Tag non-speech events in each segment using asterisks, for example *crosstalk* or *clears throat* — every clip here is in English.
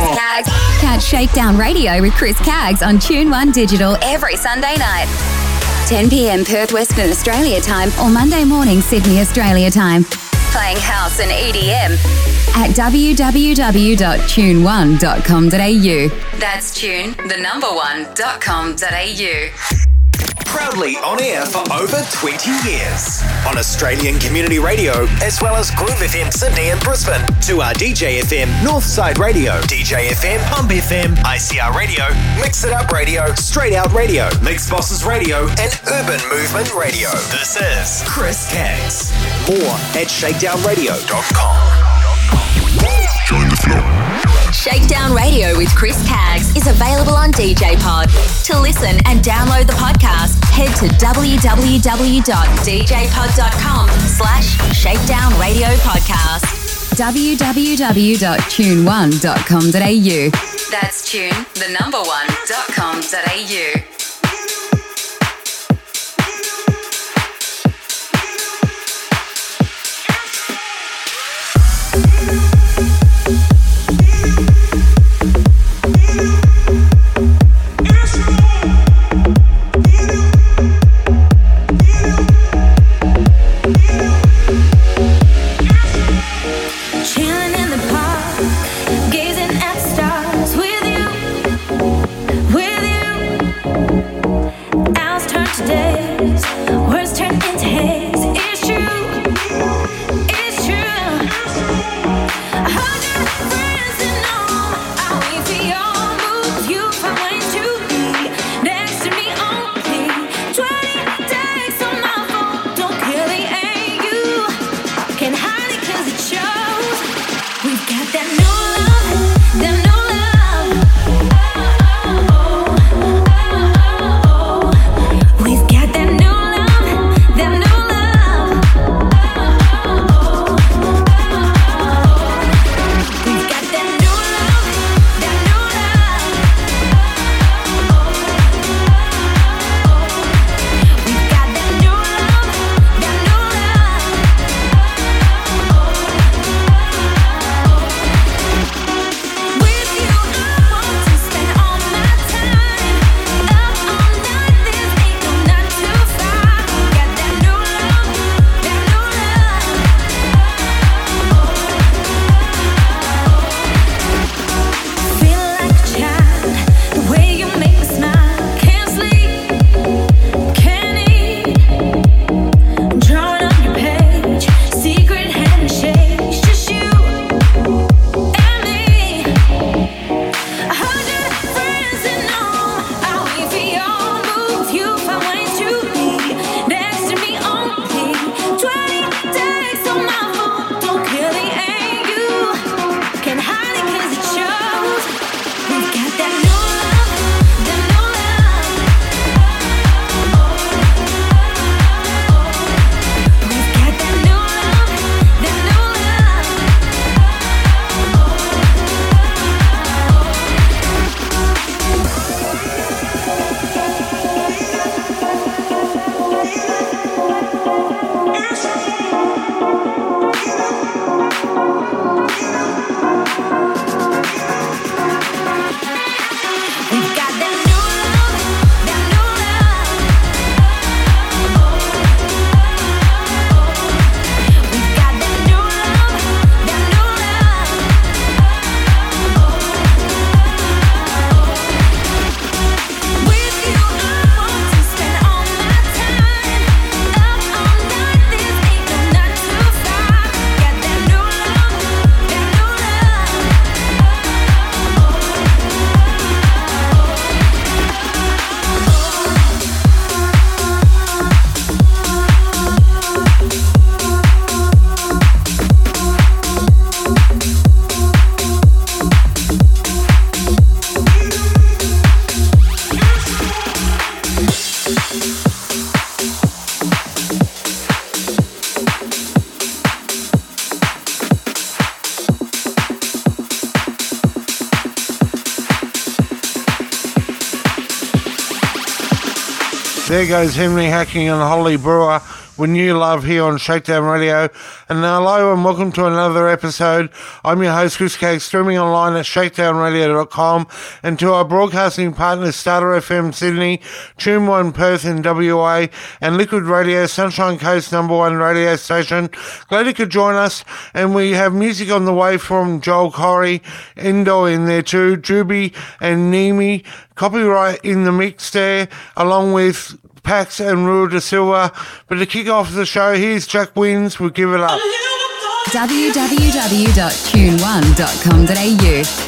Chris. Catch Shakedown Radio with Chris Caggs on Tune One Digital every Sunday night. 10 p.m. Perth Western Australia time or Monday morning Sydney Australia time. Playing house and EDM at www.tune1.com.au. That's tune, the number one.com.au. Proudly on air for over 20 years. On Australian Community Radio, as well as Groove FM Sydney and Brisbane. To our DJ FM Northside Radio, DJ FM Pump FM, ICR Radio, Mix It Up Radio, Straight Out Radio, Mix Bosses Radio, and Urban Movement Radio. This is Chris Caggs. More at shakedownradio.com. Join the flow. Shakedown Radio with Chris Caggs is available on DJ Pod. To listen and download the podcast, head to www.djpod.com slash Shakedown Radio Podcast. www.tune1.com.au That's tune, the number one, one.com.au. There goes Henry Hacking and Holly Brewer with new love here on Shakedown Radio. And hello and welcome to another episode. I'm your host, Chris Caggs, streaming online at shakedownradio.com and to our broadcasting partners, Starter FM Sydney, Tune One Perth in WA, and Liquid Radio, Sunshine Coast number one radio station. Glad you could join us. And we have music on the way from Joel Corry, Endor in there too, Juby and Nimi. Copyright in the mix there, along with Pax and Rui da Silva. But to kick off the show, here's Jack Wins. We'll Give It Up. www.tune1.com.au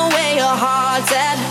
heart's at.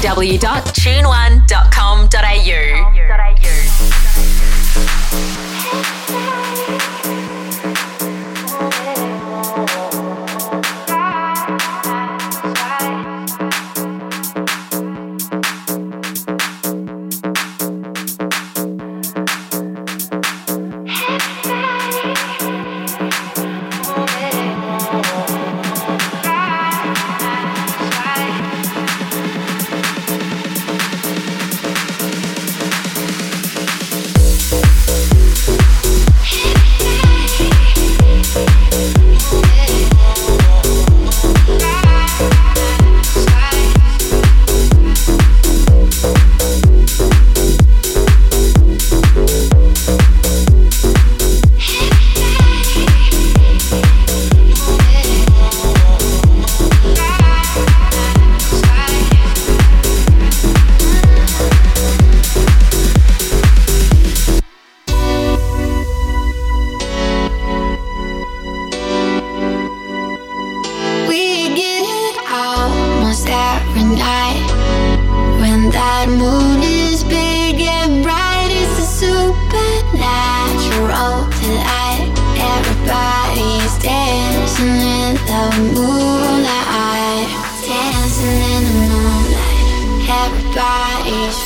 www.tuneone.com.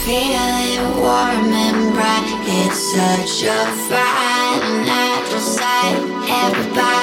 feeling warm and bright. It's such a fine natural sight. everybody.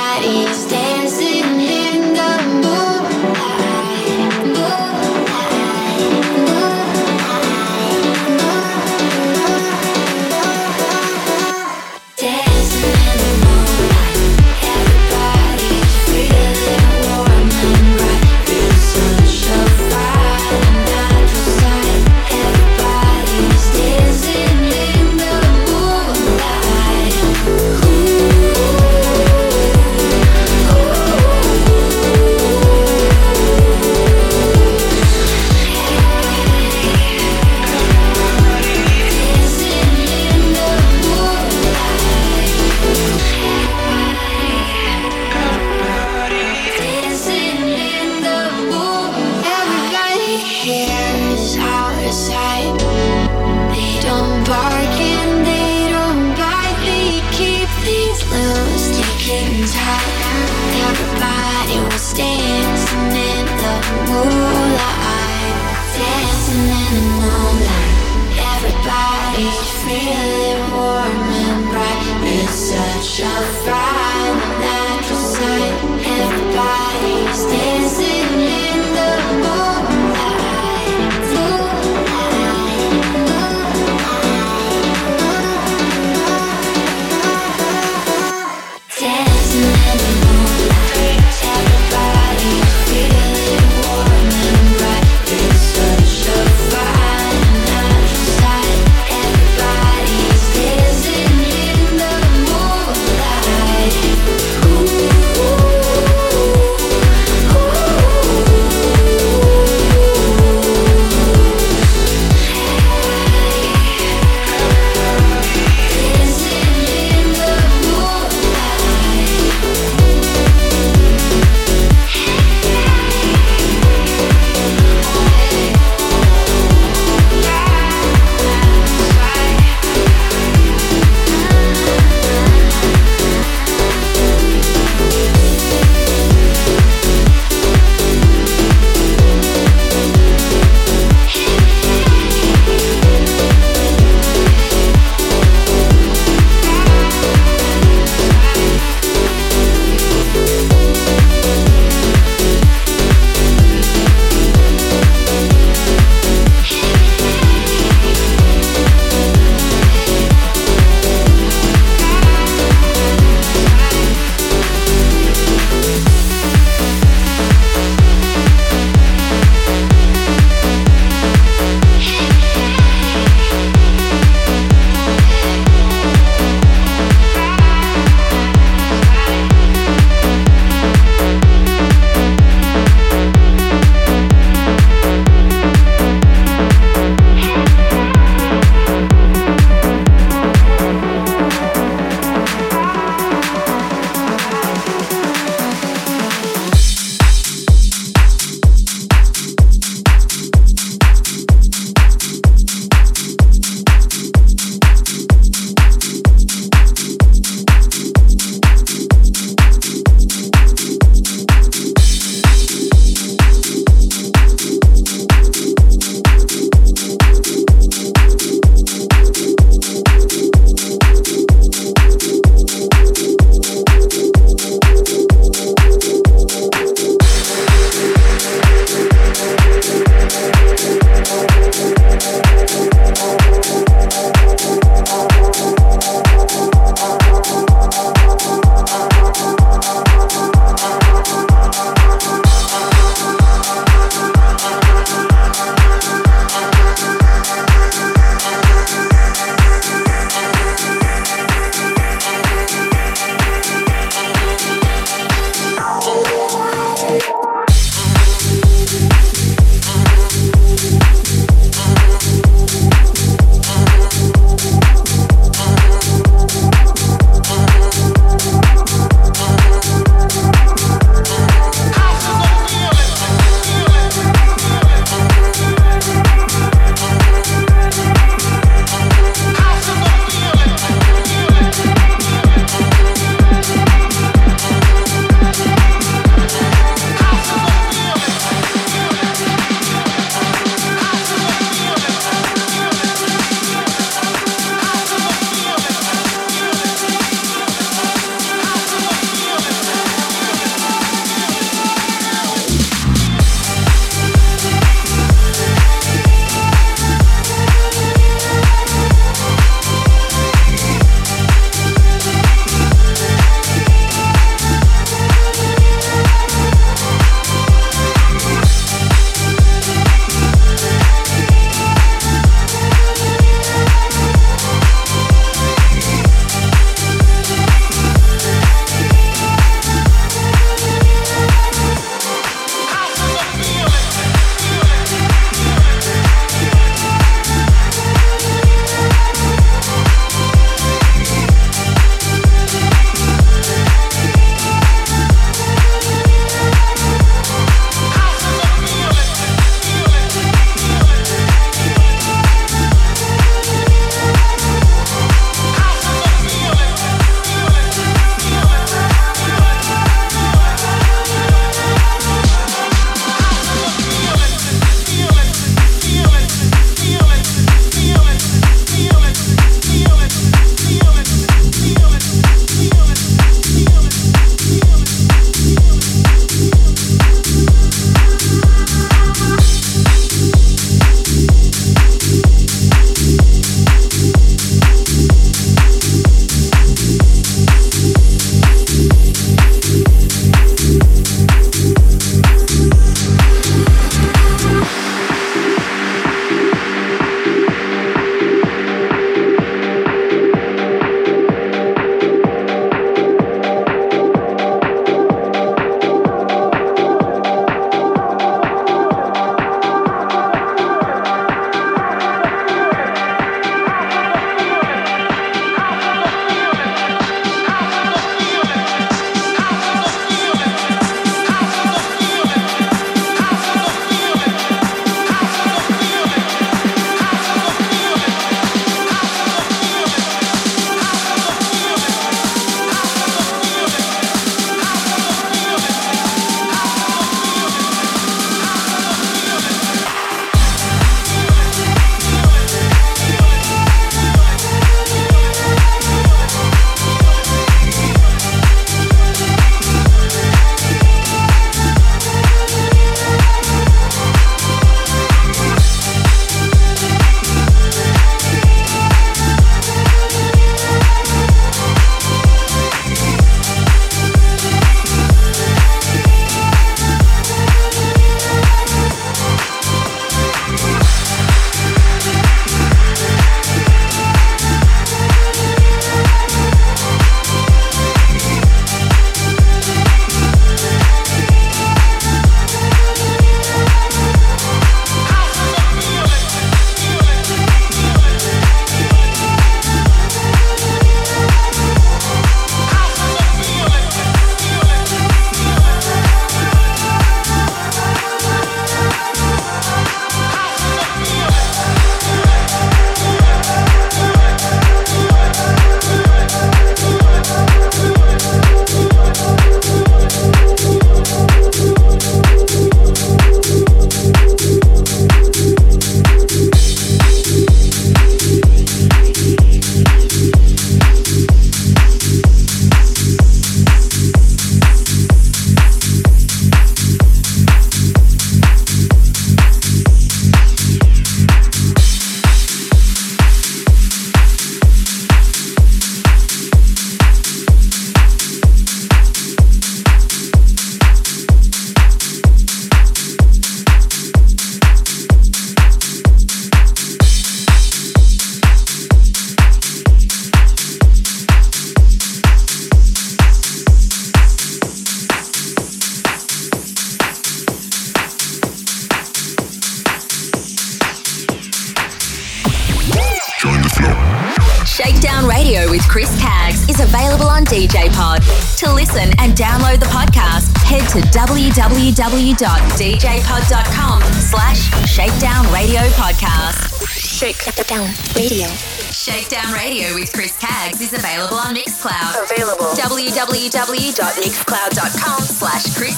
www.mixcloud.com slash Chris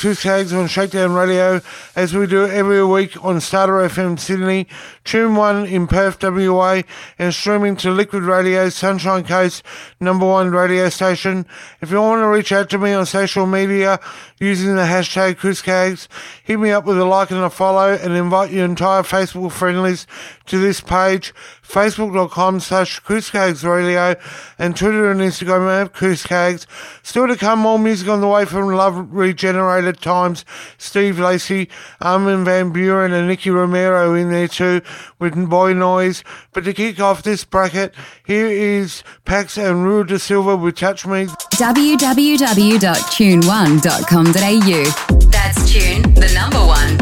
Chris Caggs on Shakedown Radio, as we do every week on Starter FM Sydney, Tune 1 in Perth, WA, and streaming to Liquid Radio, Sunshine Coast, number one radio station. If you want to reach out to me on social media using the hashtag Chris Caggs, hit me up with a like and a follow, and invite your entire Facebook friend list to this page, facebook.com slash Caggs Radio, and Twitter and Instagram at Caggs. Still to come, more music on the way from Love Regenerated Times, Steve Lacey, Armin van Buuren, and Nicky Romero in there too, with Boys Noize. But to kick off this bracket, here is Pax and Rui da Silva with Touch Me. www.tune1.com.au. That's tune, the number one,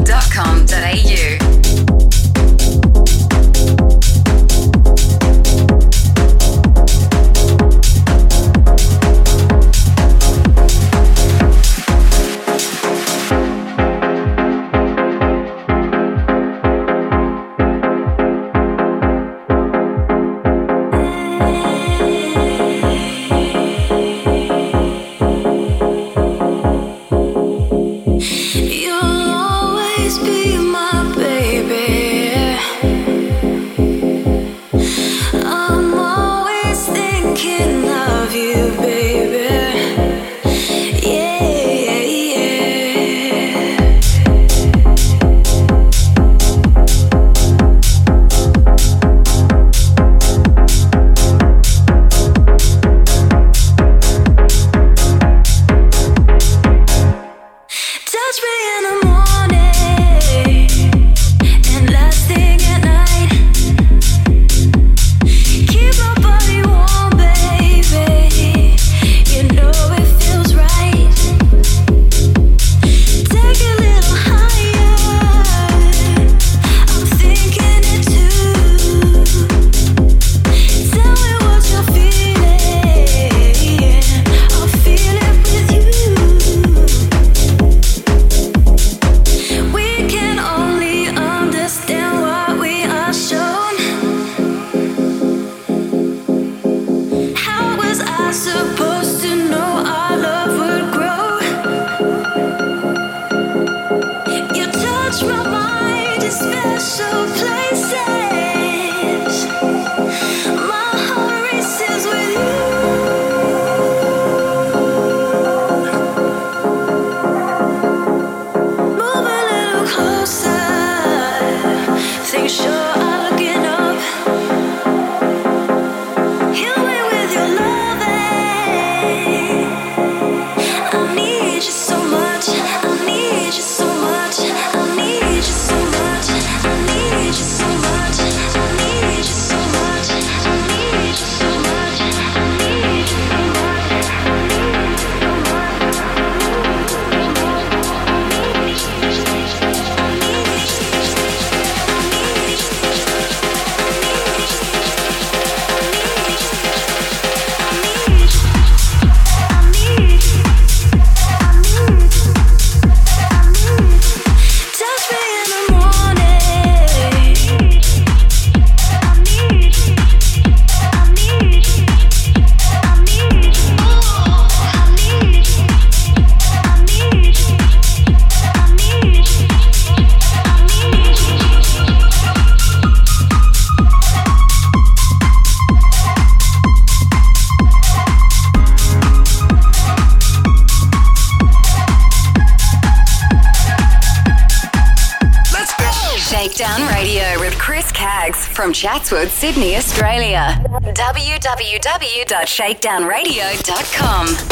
www.shakedownradio.com.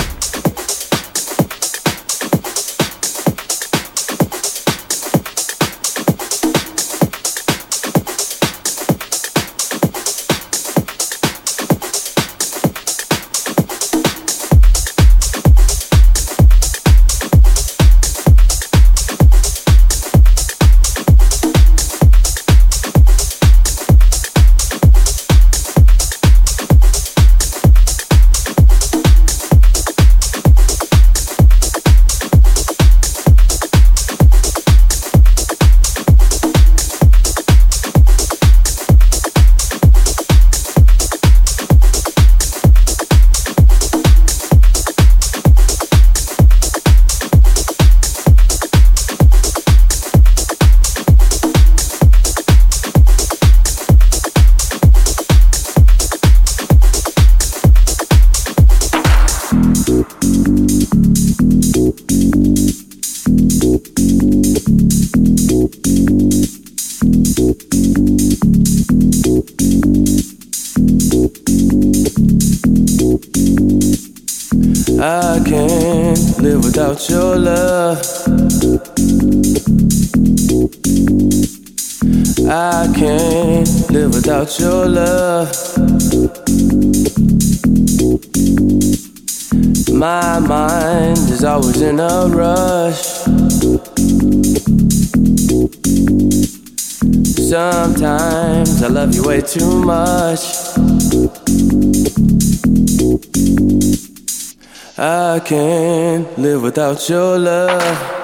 can't live without your love.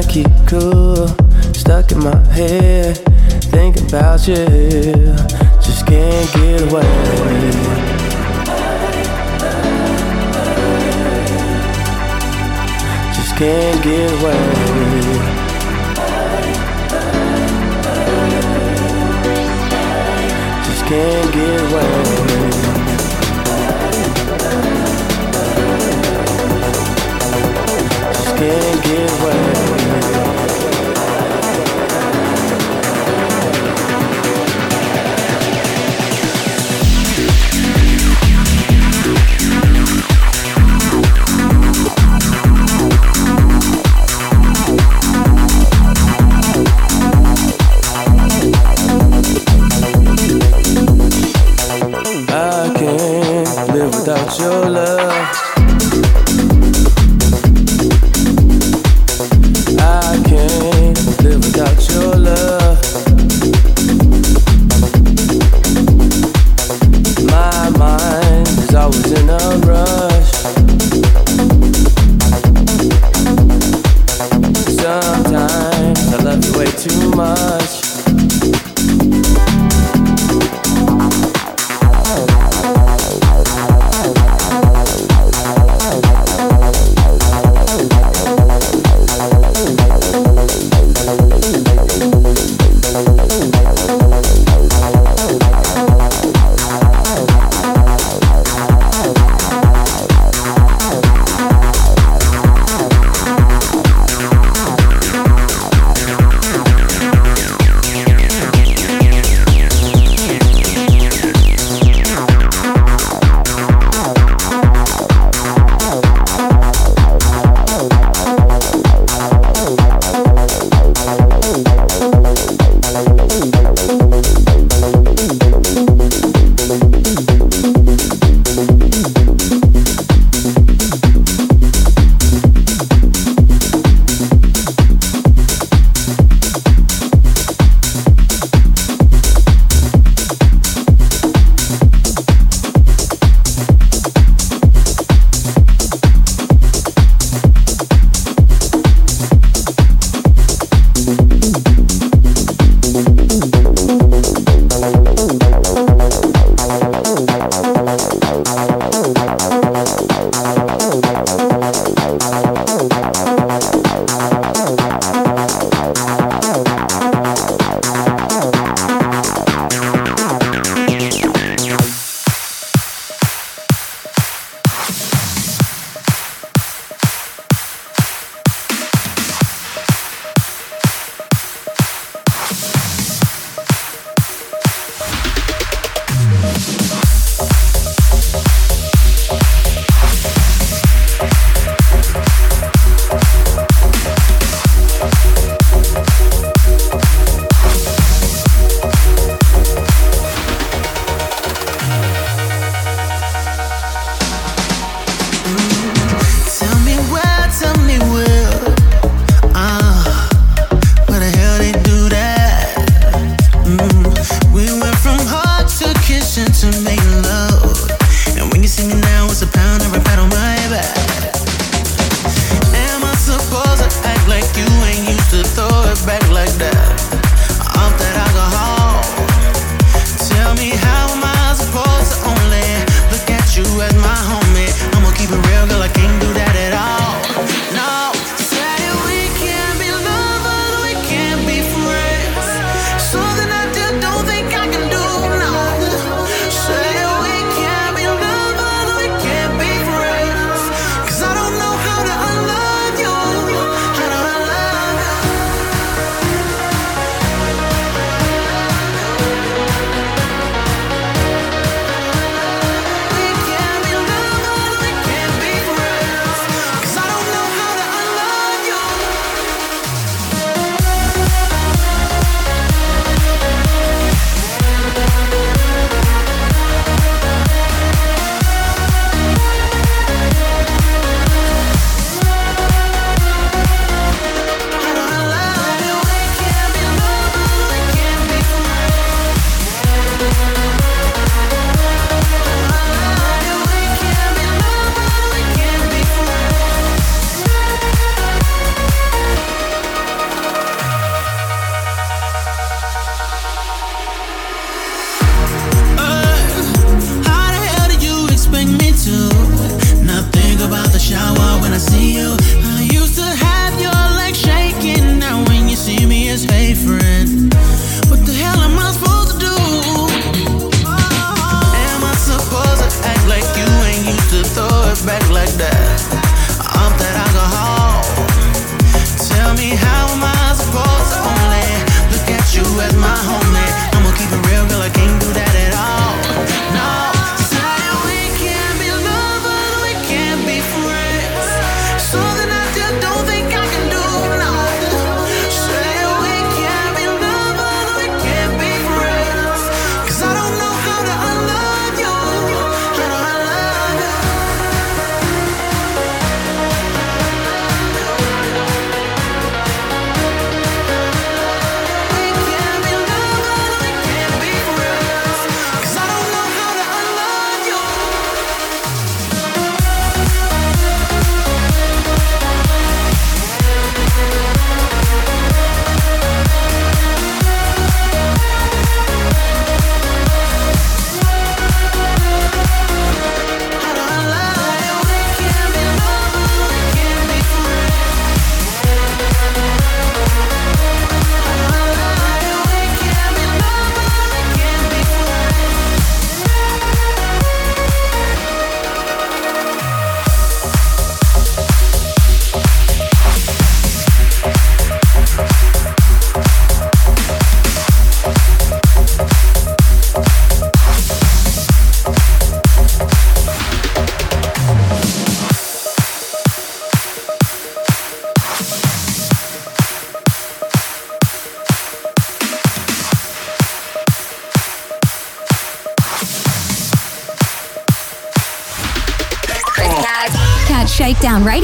trying to keep cool. Stuck in my head, thinking about you. Just can't get away. Just can't get away. Just can't get away. can't get away.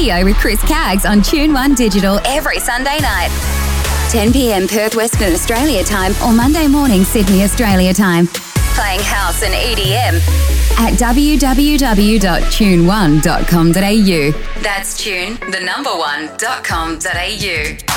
Radio with Chris Caggs on Tune One Digital every Sunday night. 10 p.m. Perth, Western Australia time, or Monday morning, Sydney, Australia time. Playing house and EDM at www.tune1.com.au. That's tune, the number one.com.au.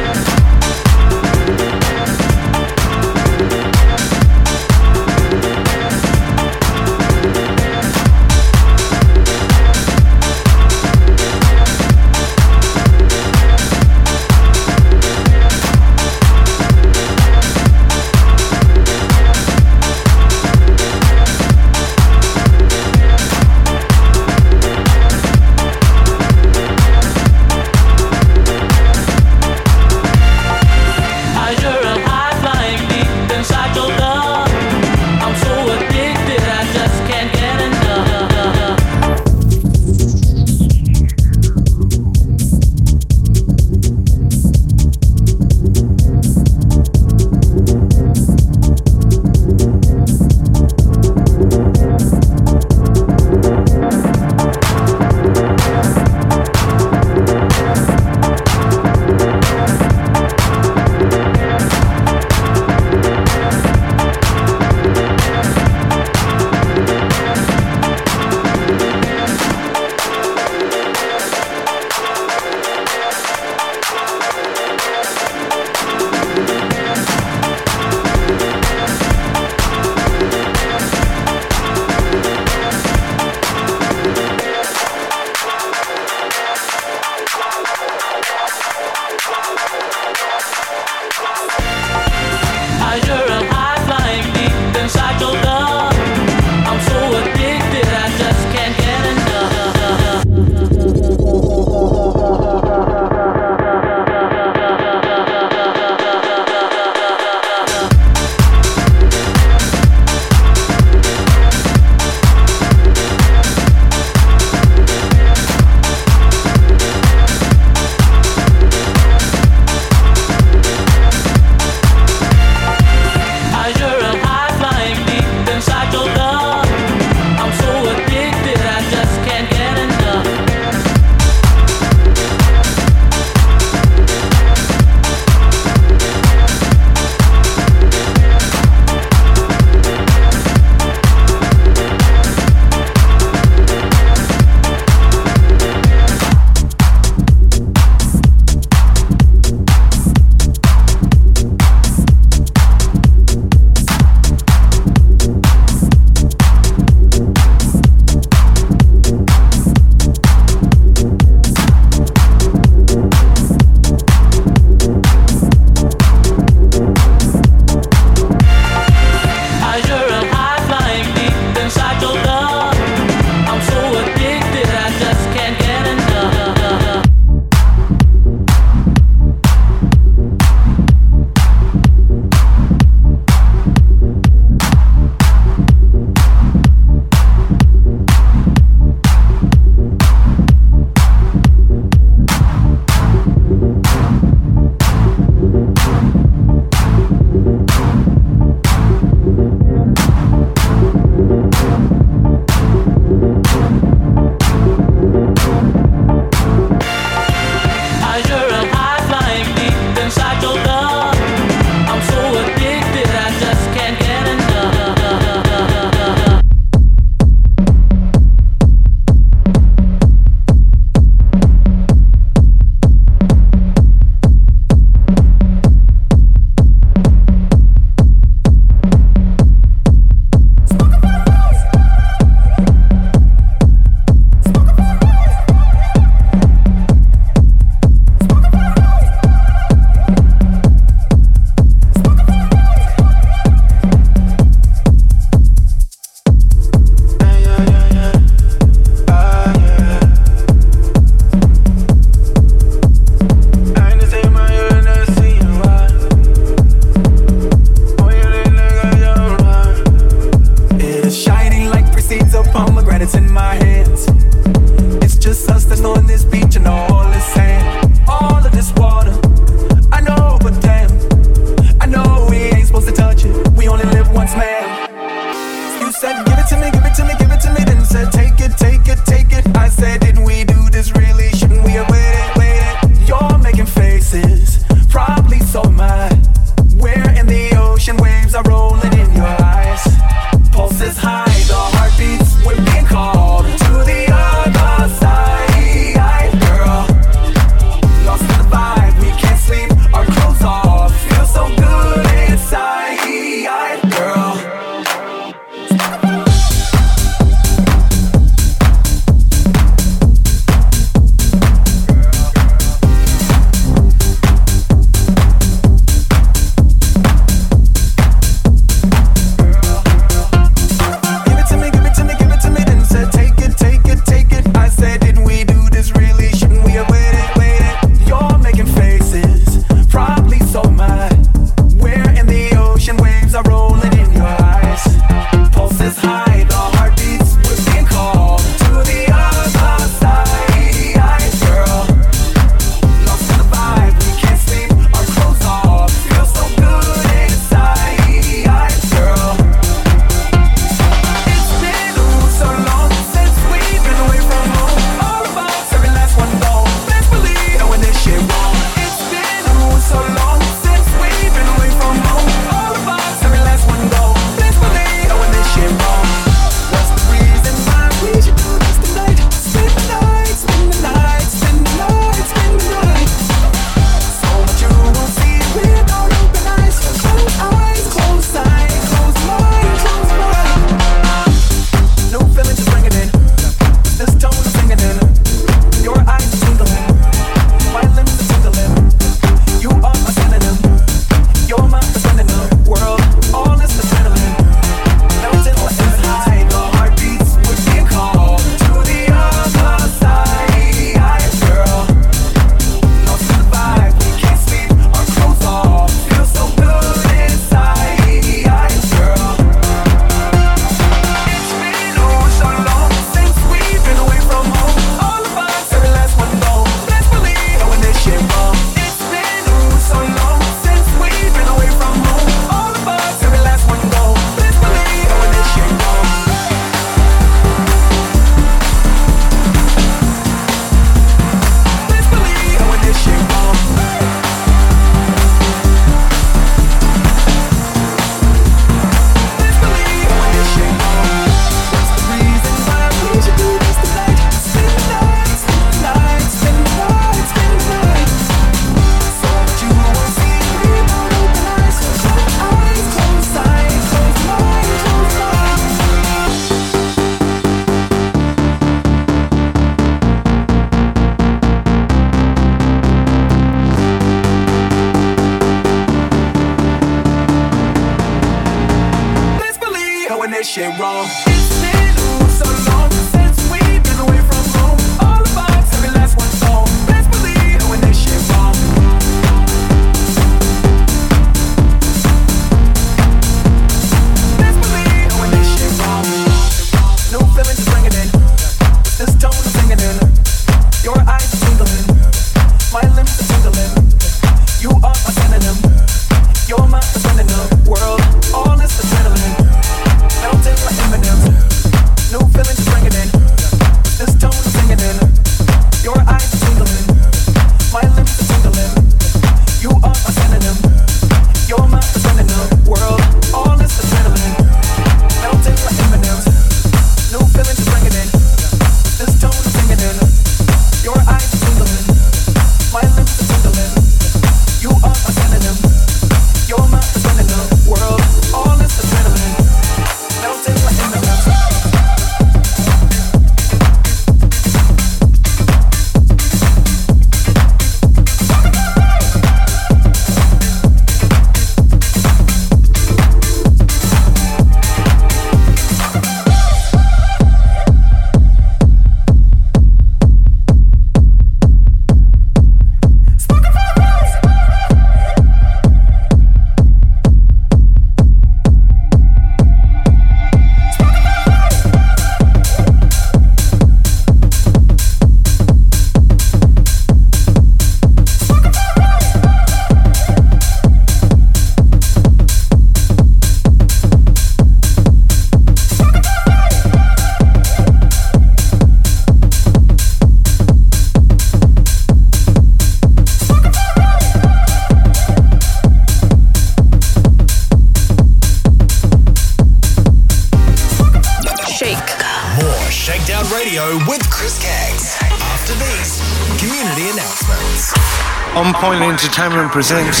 presents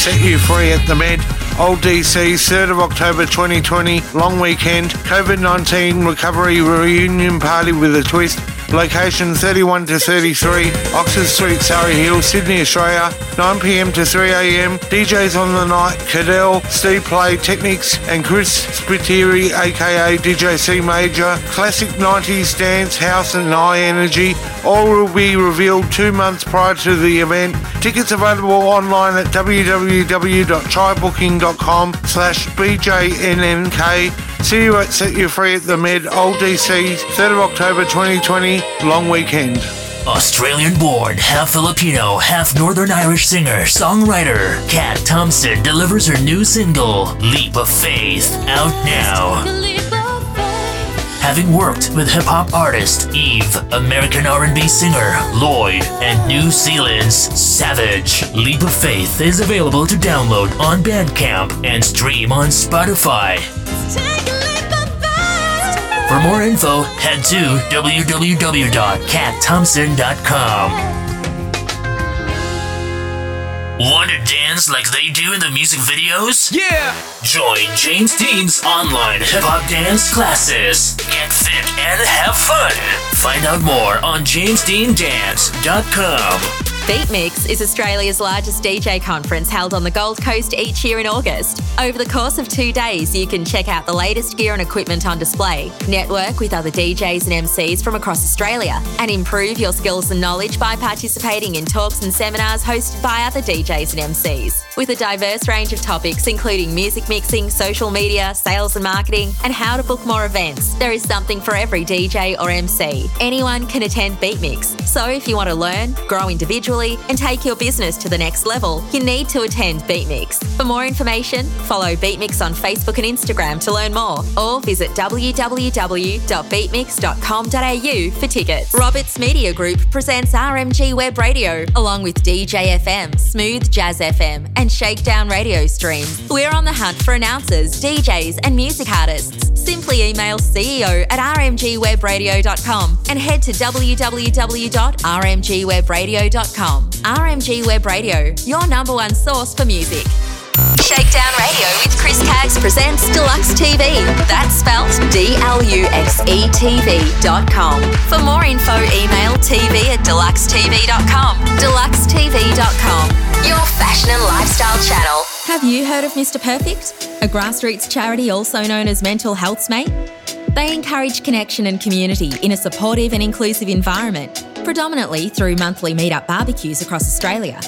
Set You Free at the Med. Old DC, 3rd of October 2020, long weekend, COVID 19 recovery reunion party with a twist. Location 31 to 33, Oxford Street, Surry Hills, Sydney, Australia. 9 pm to 3 am. DJs on the night Cadell, Steve Play, Technics, and Chris Spiteri, aka DJ C Major. Classic 90s dance, house, and high energy. All will be revealed two months prior to the event. Tickets available online at www.trybooking.com slash bjnnk. See you at Set You Free at the Med, Old DC, 3rd of October 2020, long weekend. Australian born, half Filipino, half Northern Irish singer, songwriter, Kat Thompson delivers her new single, Leap of Faith, out now. Having worked with hip hop artist Eve, American R&B singer Lloyd, and New Zealand's Savage, Leap of Faith is available to download on Bandcamp and stream on Spotify. For more info, head to www.catthompson.com. Want to dance like they do in the music videos? Yeah! Join James Dean's online hip hop dance classes. Get fit and have fun. Find out more on jamesdeandance.com. Beat Mix is Australia's largest DJ conference held on the Gold Coast each year in August. Over the course of two days, you can check out the latest gear and equipment on display, network with other DJs and MCs from across Australia, and improve your skills and knowledge by participating in talks and seminars hosted by other DJs and MCs. With a diverse range of topics, including music mixing, social media, sales and marketing, and how to book more events, there is something for every DJ or MC. Anyone can attend Beat Mix. So if you want to learn, grow individually, and take your business to the next level, you need to attend Beat Mix. For more information, follow Beat Mix on Facebook and Instagram to learn more, or visit www.beatmix.com.au for tickets. Roberts Media Group presents RMG Web Radio, along with DJ FM, Smooth Jazz FM, and Shakedown Radio streams. We're on the hunt for announcers, DJs, and music artists. Simply email CEO at rmgwebradio.com and head to www.rmgwebradio.com. RMG Web Radio, your number one source for music. Shakedown Radio with Chris Caggs presents Deluxe TV. That's spelt D L U X E TV dot com. For more info, email tv at deluxetv.com. Deluxetv.com, your fashion and lifestyle channel. Have you heard of Mr. Perfect? A grassroots charity also known as Mental Health's Mate? They encourage connection and community in a supportive and inclusive environment, predominantly through monthly meetup barbecues across Australia.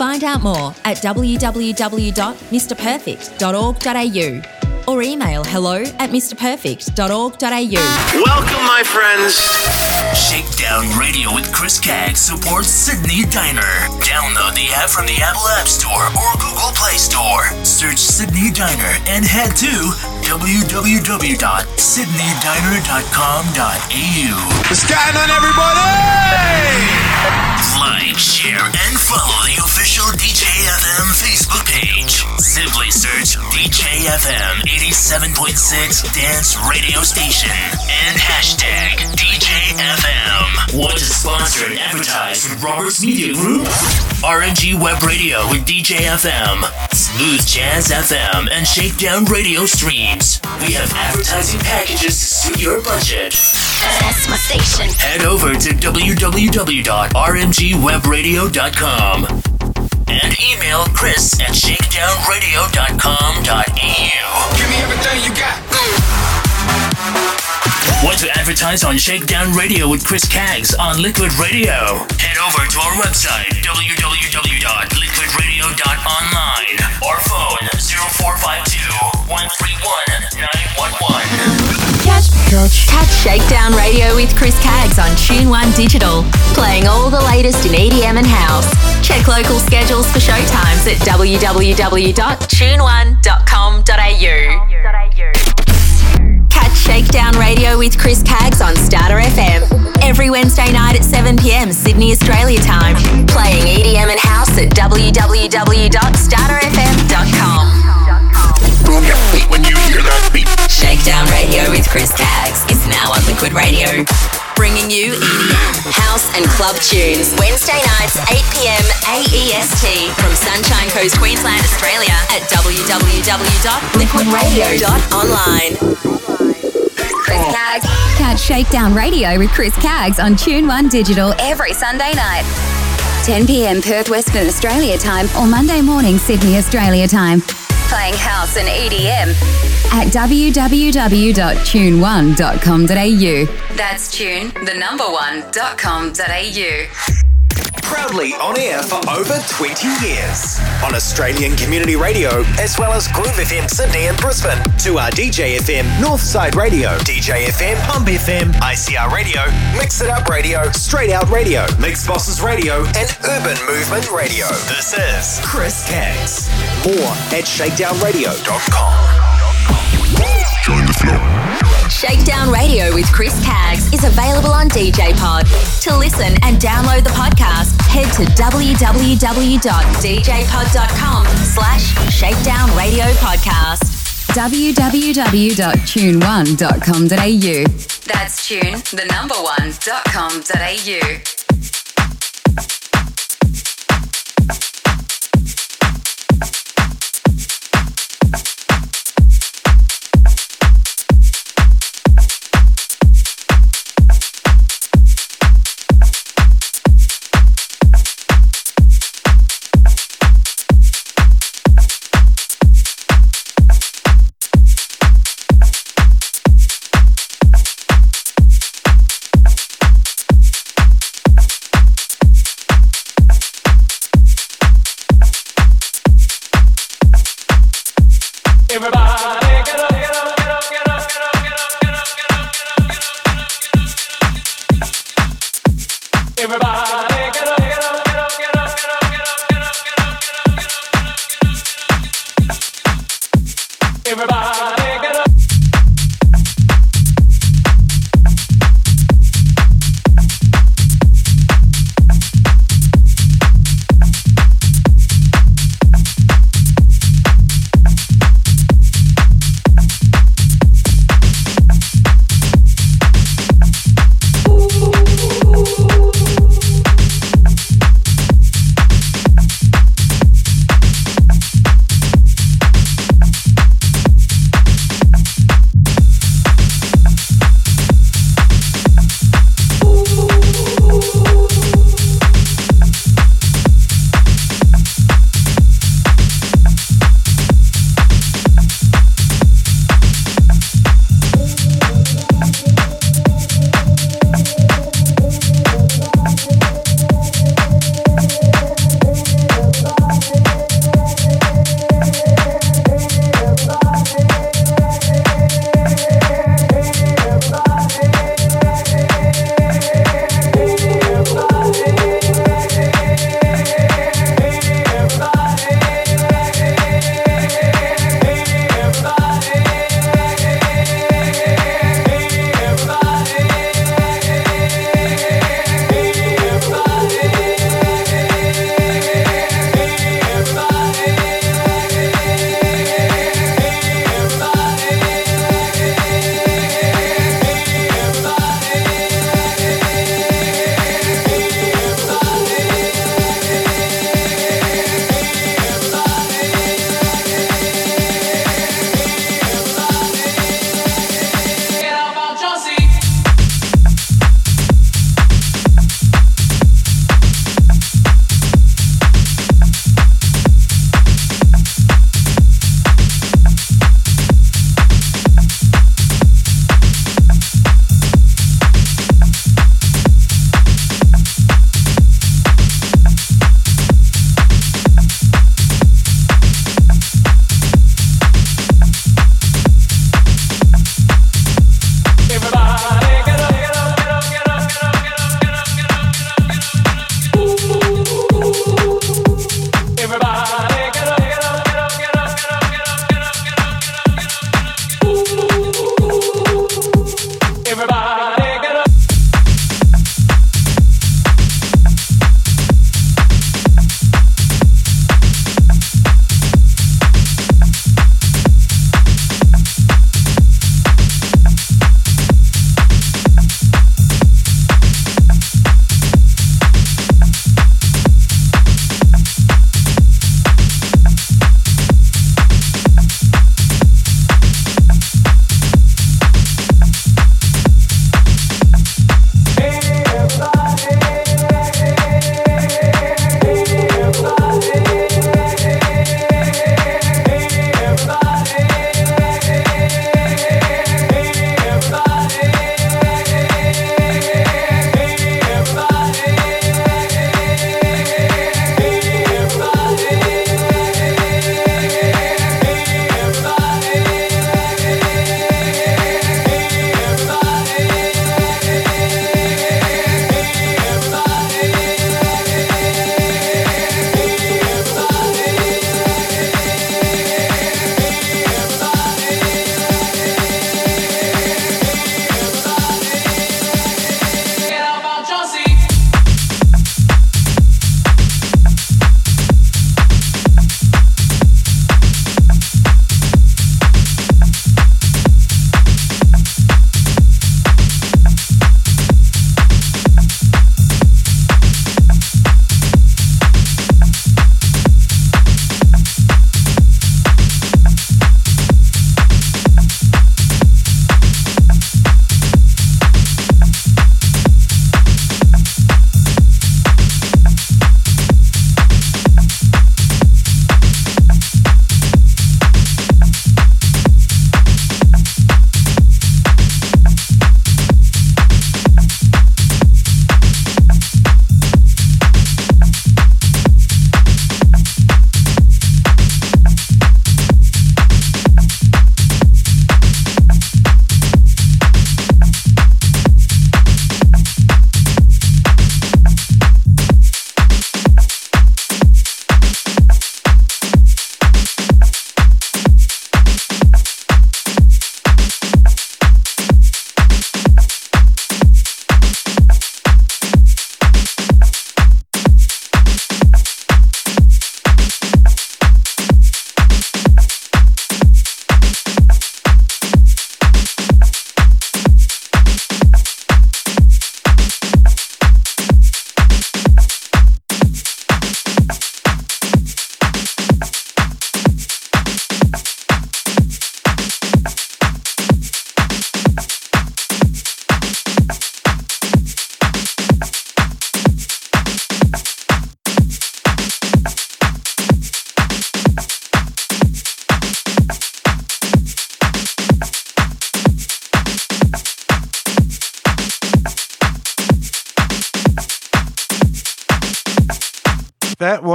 Find out more at www.mrperfect.org.au or email hello at mrperfect.org.au. Welcome, my friends. Shakedown Radio with Chris Cagg supports Sydney Diner. Download the app from the Apple App Store or Google Play Store. Search Sydney Diner and head to www.sydneydiner.com.au. What's going on, everybody? Like, share, and follow the official DJFM Facebook page. Simply search DJFM 87.6 Dance Radio Station and hashtag DJFM. Want to sponsor and advertise with Roberts Media Group? RMG Web Radio with DJFM, Smooth Jazz FM, and Shakedown Radio streams. We have advertising packages to suit your budget. That's my station. Head over to www.rmgwebradio.com and email chris at shakedownradio.com.au. Give me everything you got. Want to advertise on Shakedown Radio with Chris Caggs on Liquid Radio? Head over to our website, www.liquidradio.online or phone 0452 131 911. Catch, catch Shakedown Radio with Chris Caggs on Tune One Digital, playing all the latest in EDM and house. Check local schedules for showtimes at www.tuneone.com.au. Catch Shakedown Radio with Chris Caggs on Starter FM every Wednesday night at 7 pm Sydney, Australia time, playing EDM and house at www.starterfm.com. Boom your feet when you hear that beat. Shakedown Radio with Chris Caggs is now on Liquid Radio. Bringing you EDM, *clears throat* house and club tunes. Wednesday nights, 8 p.m. AEST from Sunshine Coast, Queensland, Australia at www.liquidradio.online. Chris Caggs. Catch Shakedown Radio with Chris Caggs on Tune One Digital every Sunday night. 10 p.m. Perth Western Australia time or Monday morning Sydney Australia time. Playing house and EDM at www.tune1.com.au. That's tune, the number one.com.au. Proudly on air for over 20 years. On Australian Community Radio, as well as Groove FM Sydney and Brisbane. To our DJ FM Northside Radio, DJ FM Pump FM, ICR Radio, Mix It Up Radio, Straight Out Radio, Mix Bosses Radio, and Urban Movement Radio. This is Chris Caggs. More at shakedownradio.com. Join the flow. Shakedown Radio with Chris Caggs is available on DJ Pod. To listen and download the podcast, head to www.djpod.com slash Shakedown Radio Podcast. www.tune1.com.au. That's tune, the number one, one.com.au. Everybody.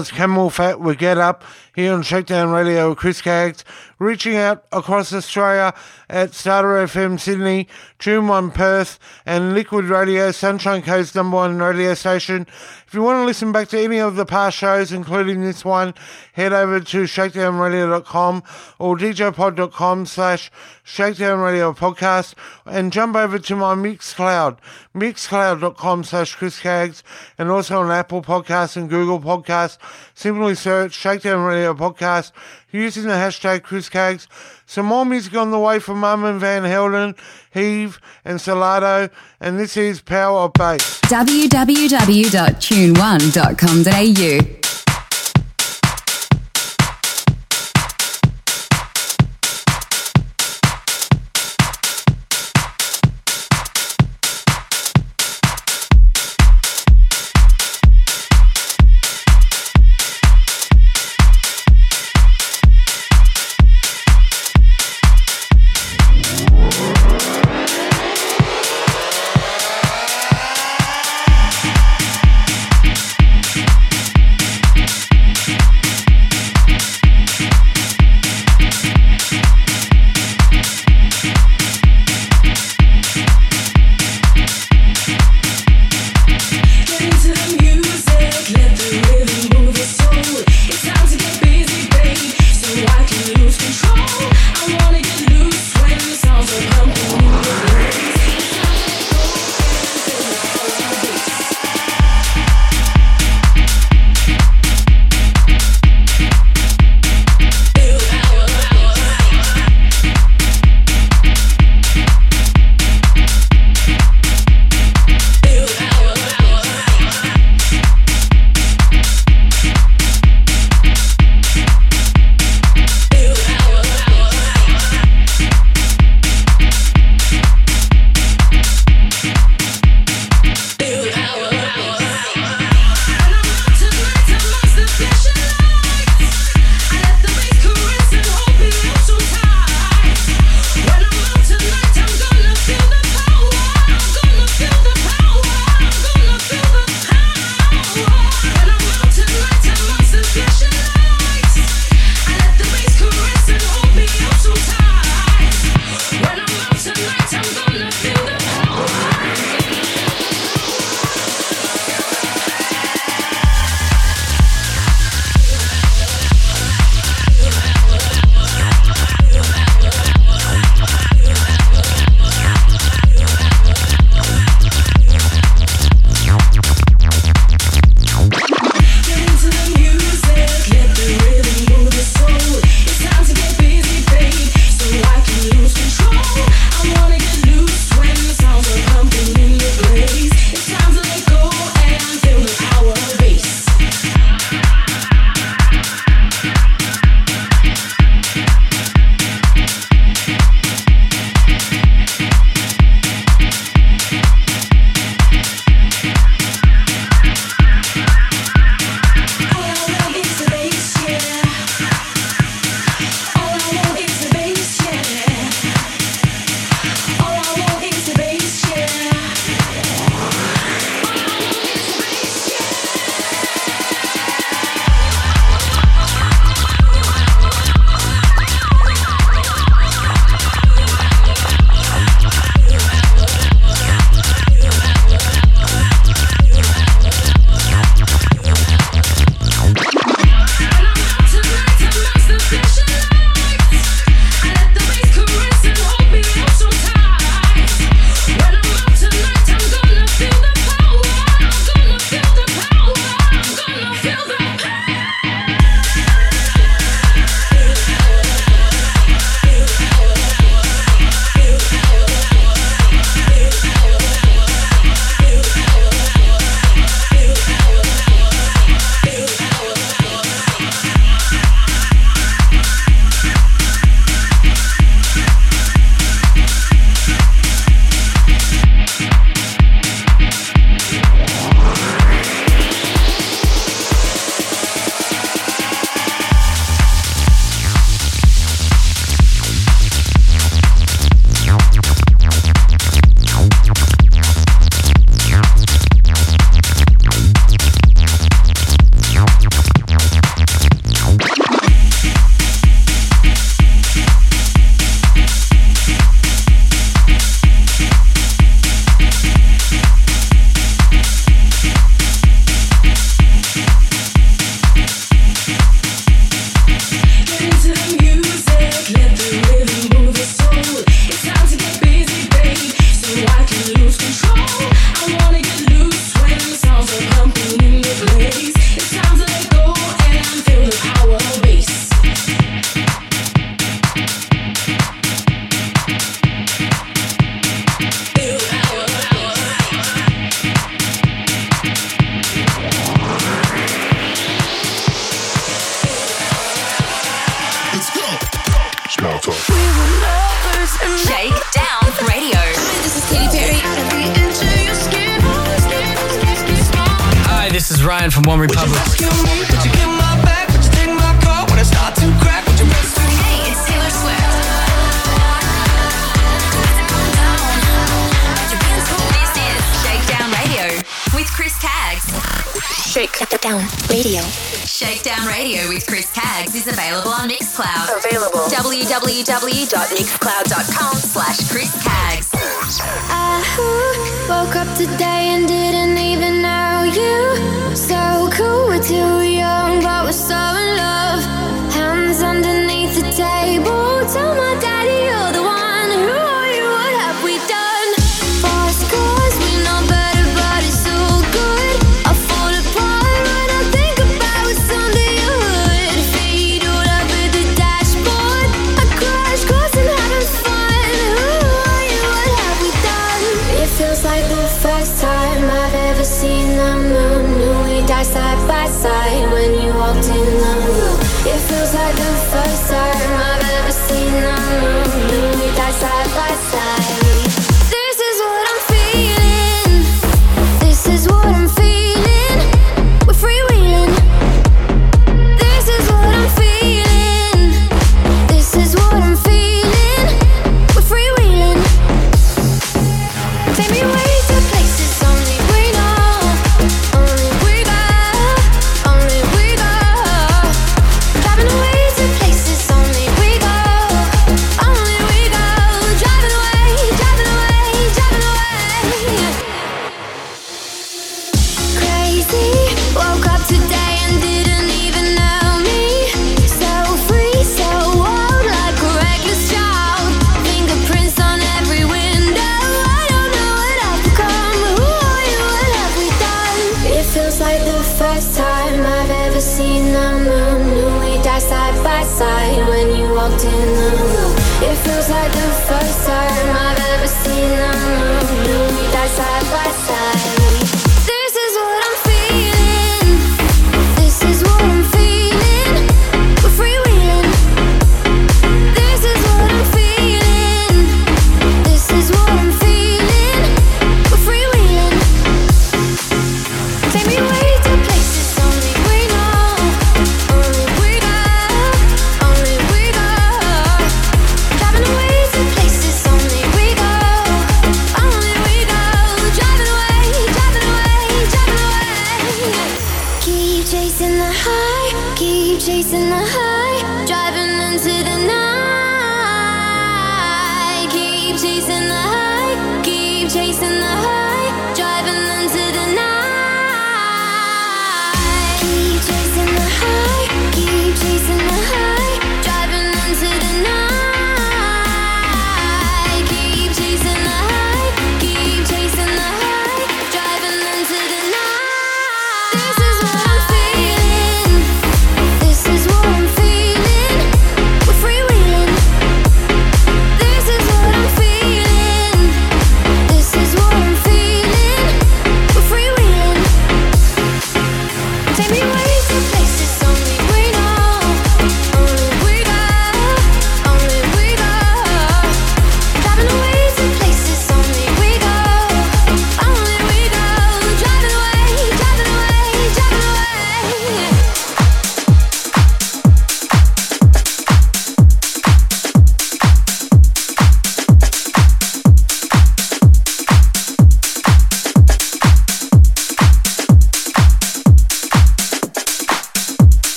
Was CamelPhat with Get Up here on Shakedown Radio with Chris Caggs, reaching out across Australia at Starter FM Sydney, Tune One Perth, and Liquid Radio, Sunshine Coast number one radio station. If you want to listen back to any of the past shows, including this one, head over to shakedownradio.com or djpod.com slash shakedown radio podcast and jump over to my Mixcloud, mixcloud.com slash Chris Caggs, and also on Apple Podcasts and Google Podcasts. Simply search Shakedown Radio Podcast using the hashtag Chris Caggs. Some more music on the way from Armand Van Helden, Heave, and Salado, and this is Power of Bass. www.tune1.com.au.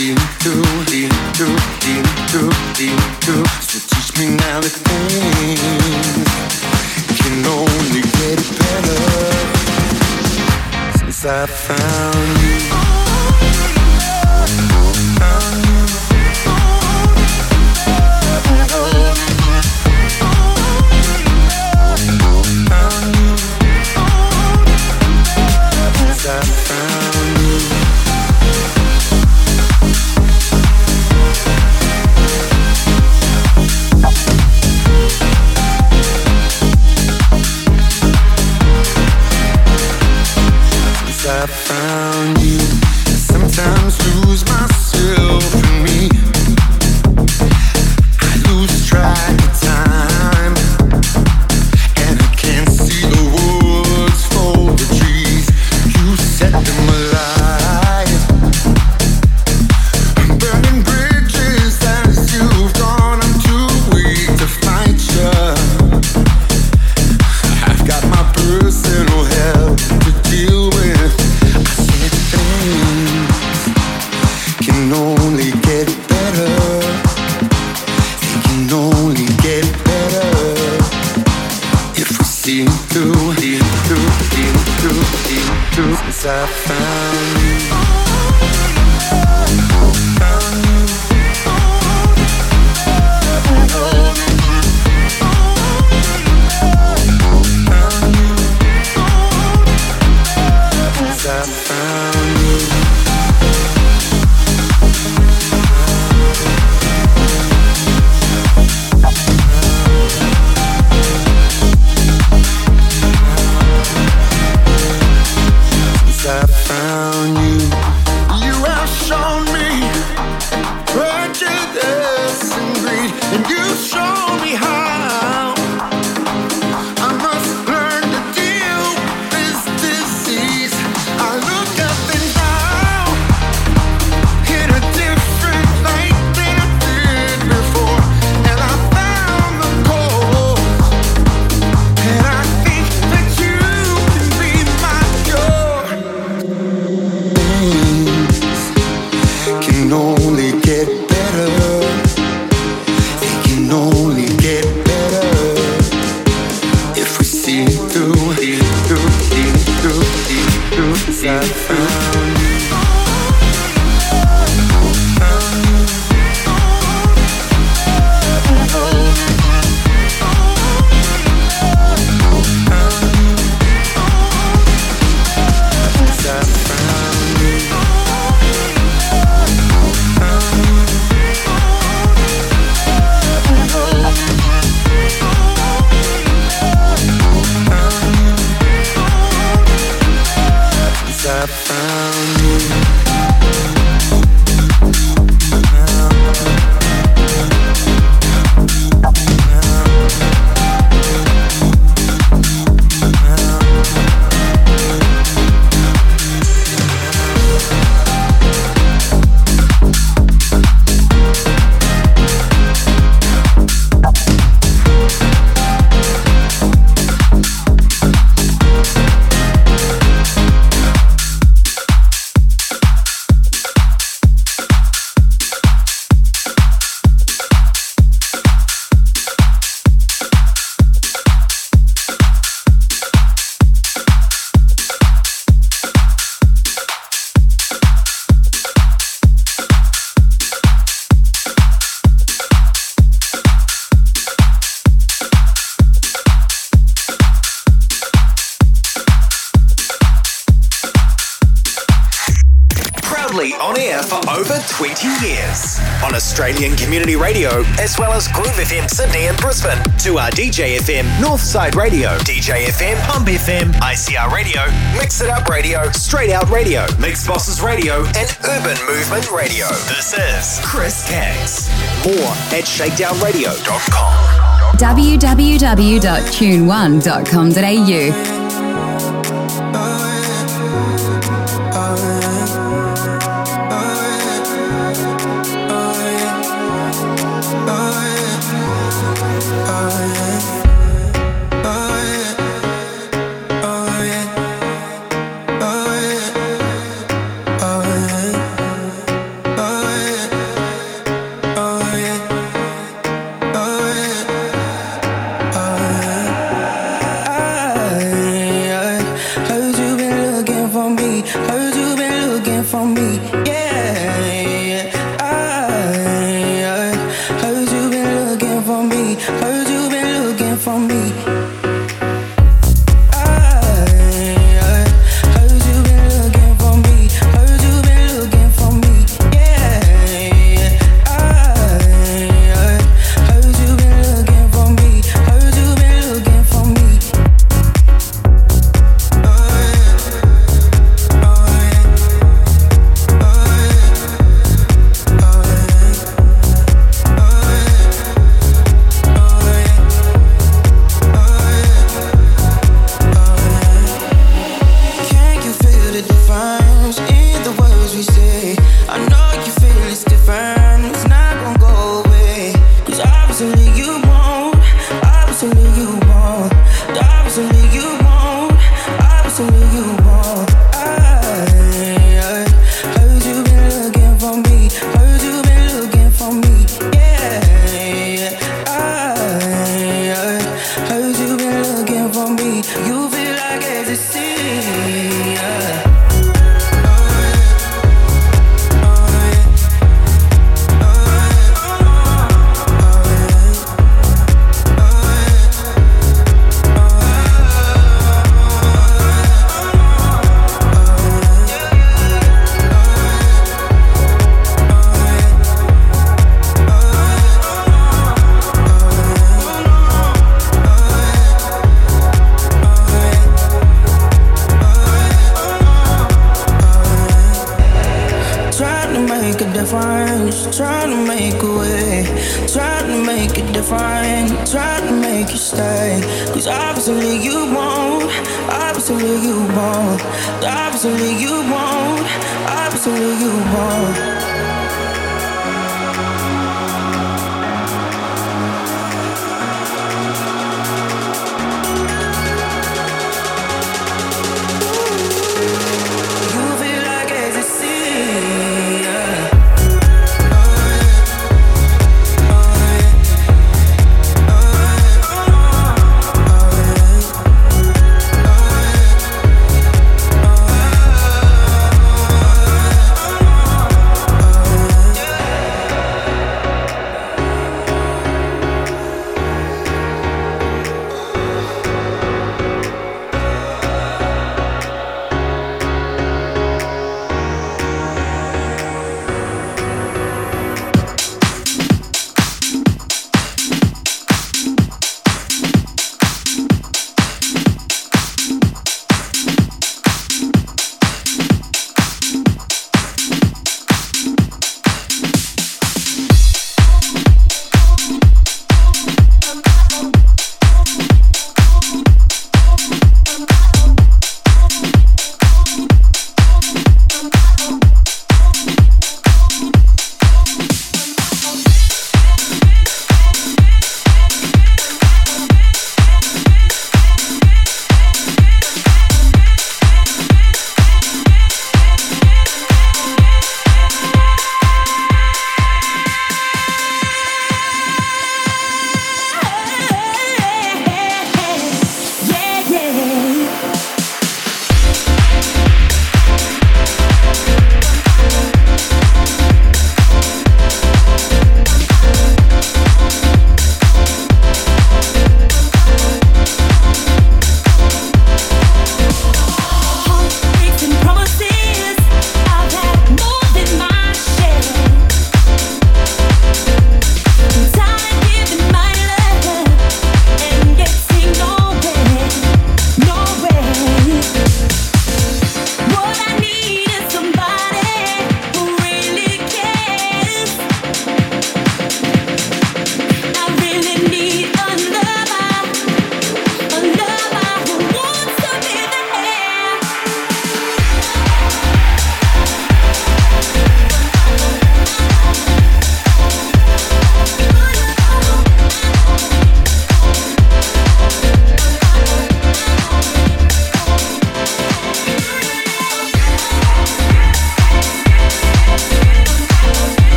To So teach me now the things. Can only get better Since I found you. 20 years. On Australian Community Radio, as well as Groove FM Sydney and Brisbane. to our DJ FM, Northside Radio, DJ FM, Pump FM, ICR Radio, Mix It Up Radio, Straight Out Radio, Mix Bosses Radio, and Urban Movement Radio. This is Chris Caggs. More at shakedownradio.com. www.tune1.com.au.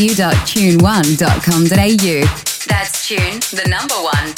www.tune1.com.au. That's tune, the number one,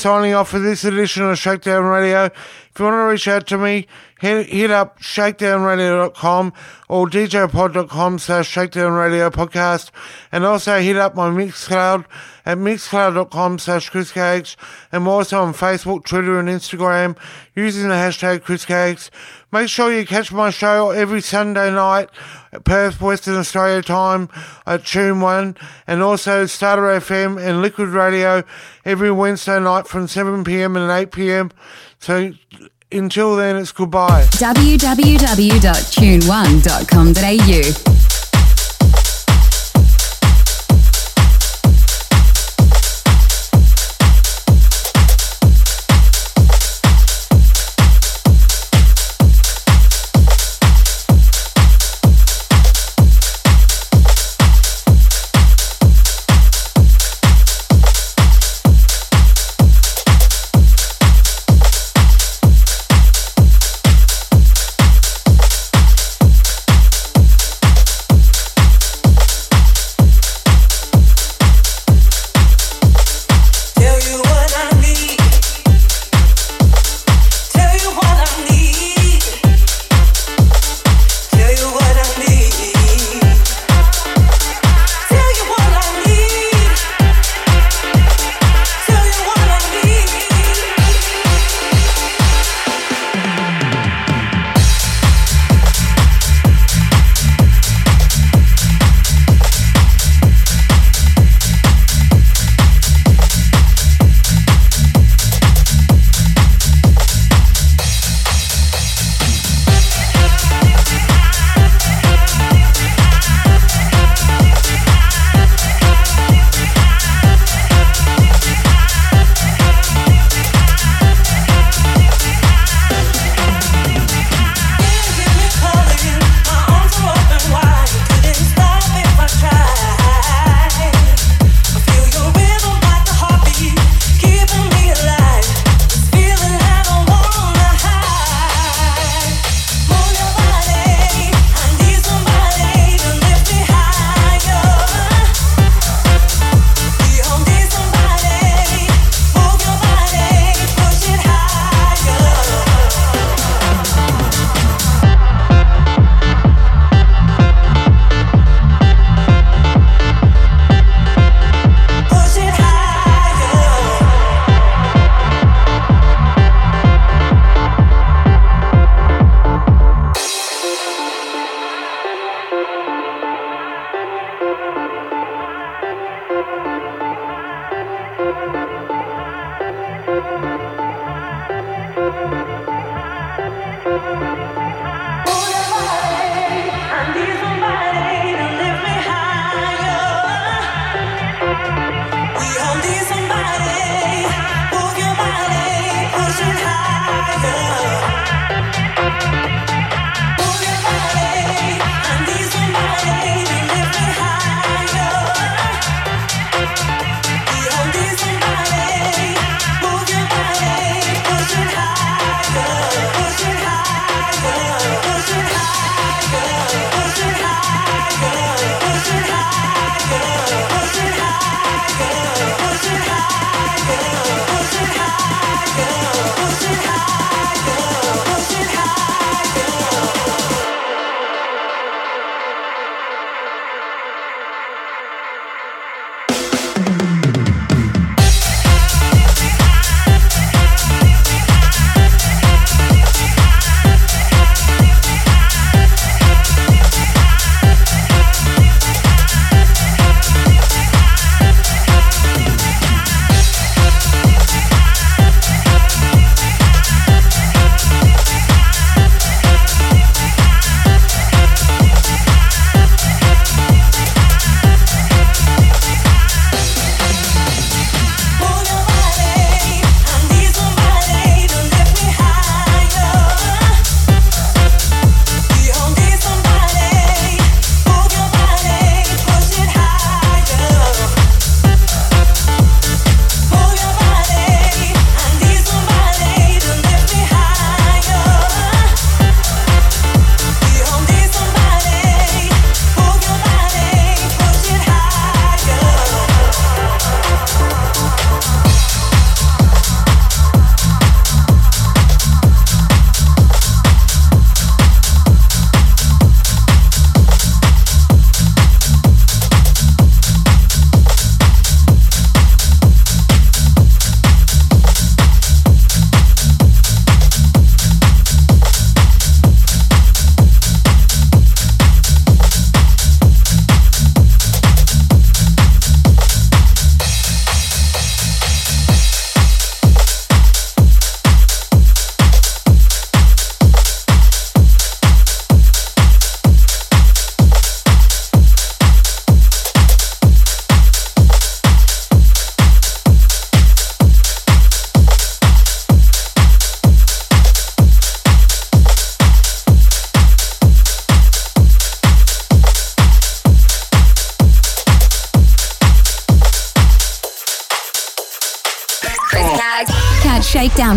signing off for this edition of Shakedown Radio. If you want to reach out to me, hit, hit up shakedownradio.com or djpod.com slash shakedown radio podcast and also hit up my Mixcloud at mixcloud.com slash chriscaggs. And also on Facebook, Twitter and Instagram using the hashtag Chris Caggs. Make sure you catch my show every Sunday night at Perth, Western Australia time at Tune 1 and also Starter FM and Liquid Radio every Wednesday night from 7pm and 8pm. So until then, it's goodbye. www.tune1.com.au.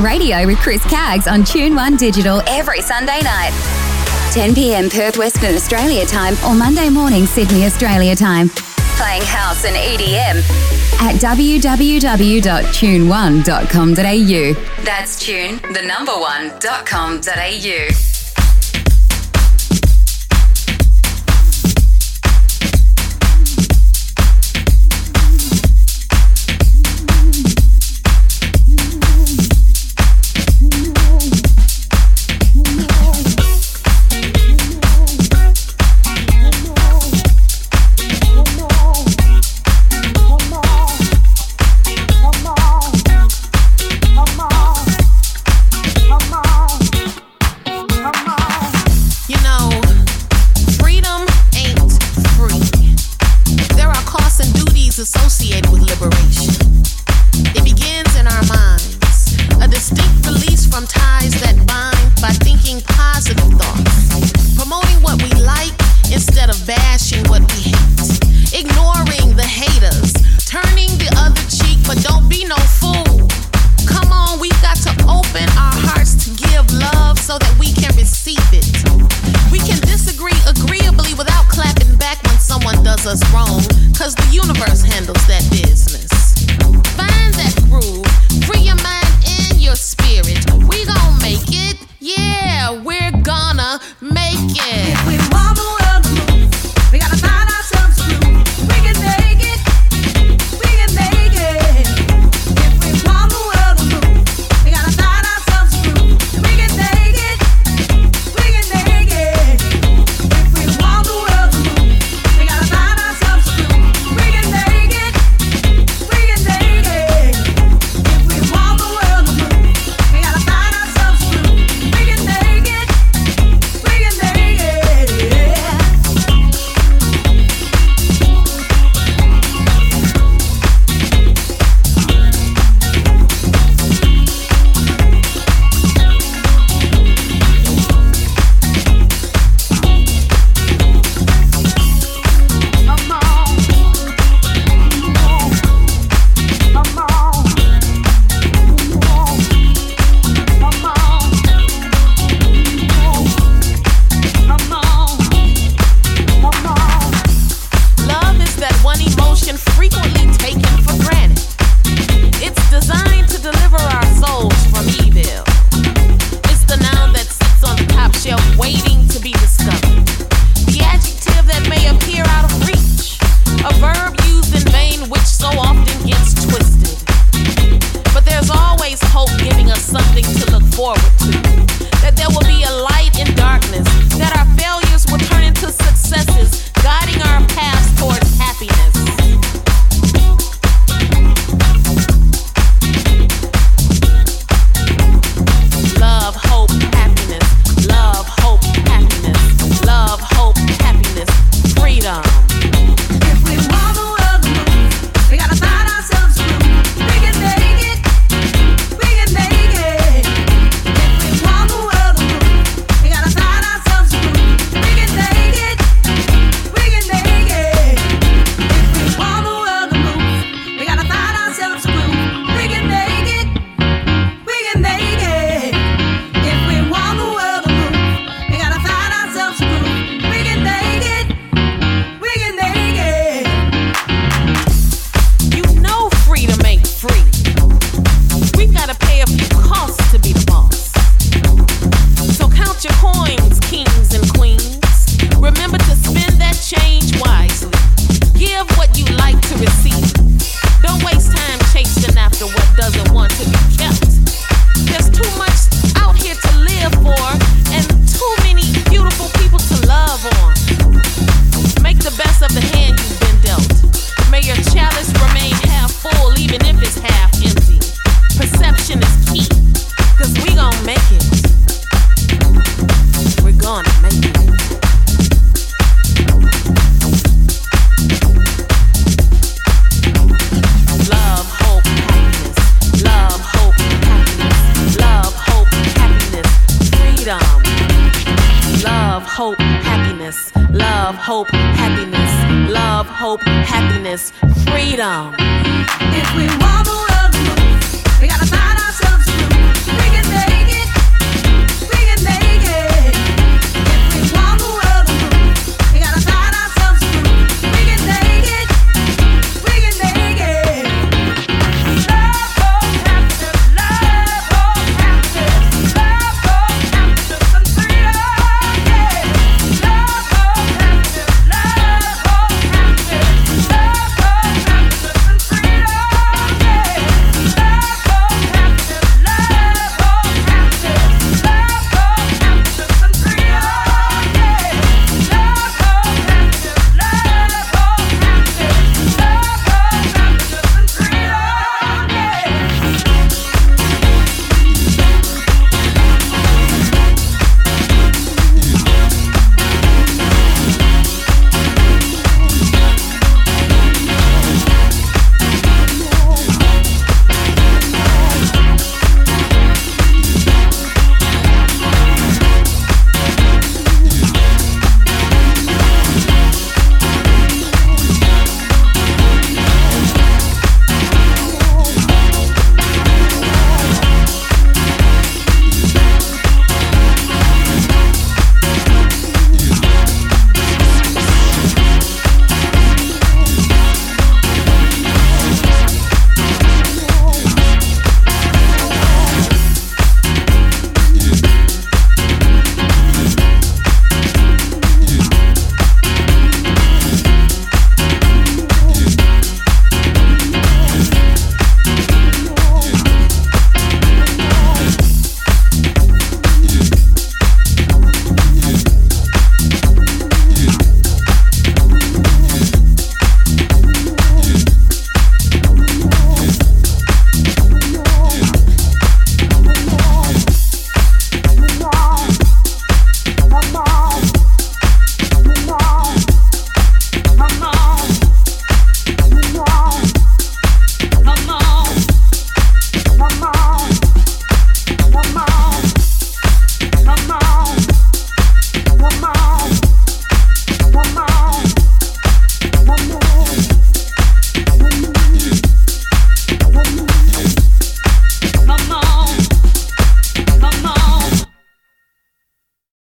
Radio with Chris Caggs on Tune One Digital every Sunday night. 10 p.m. Perth Western Australia time or Monday morning Sydney Australia time. Playing house and EDM at www.tune1.com.au. That's tune the number one.com.au.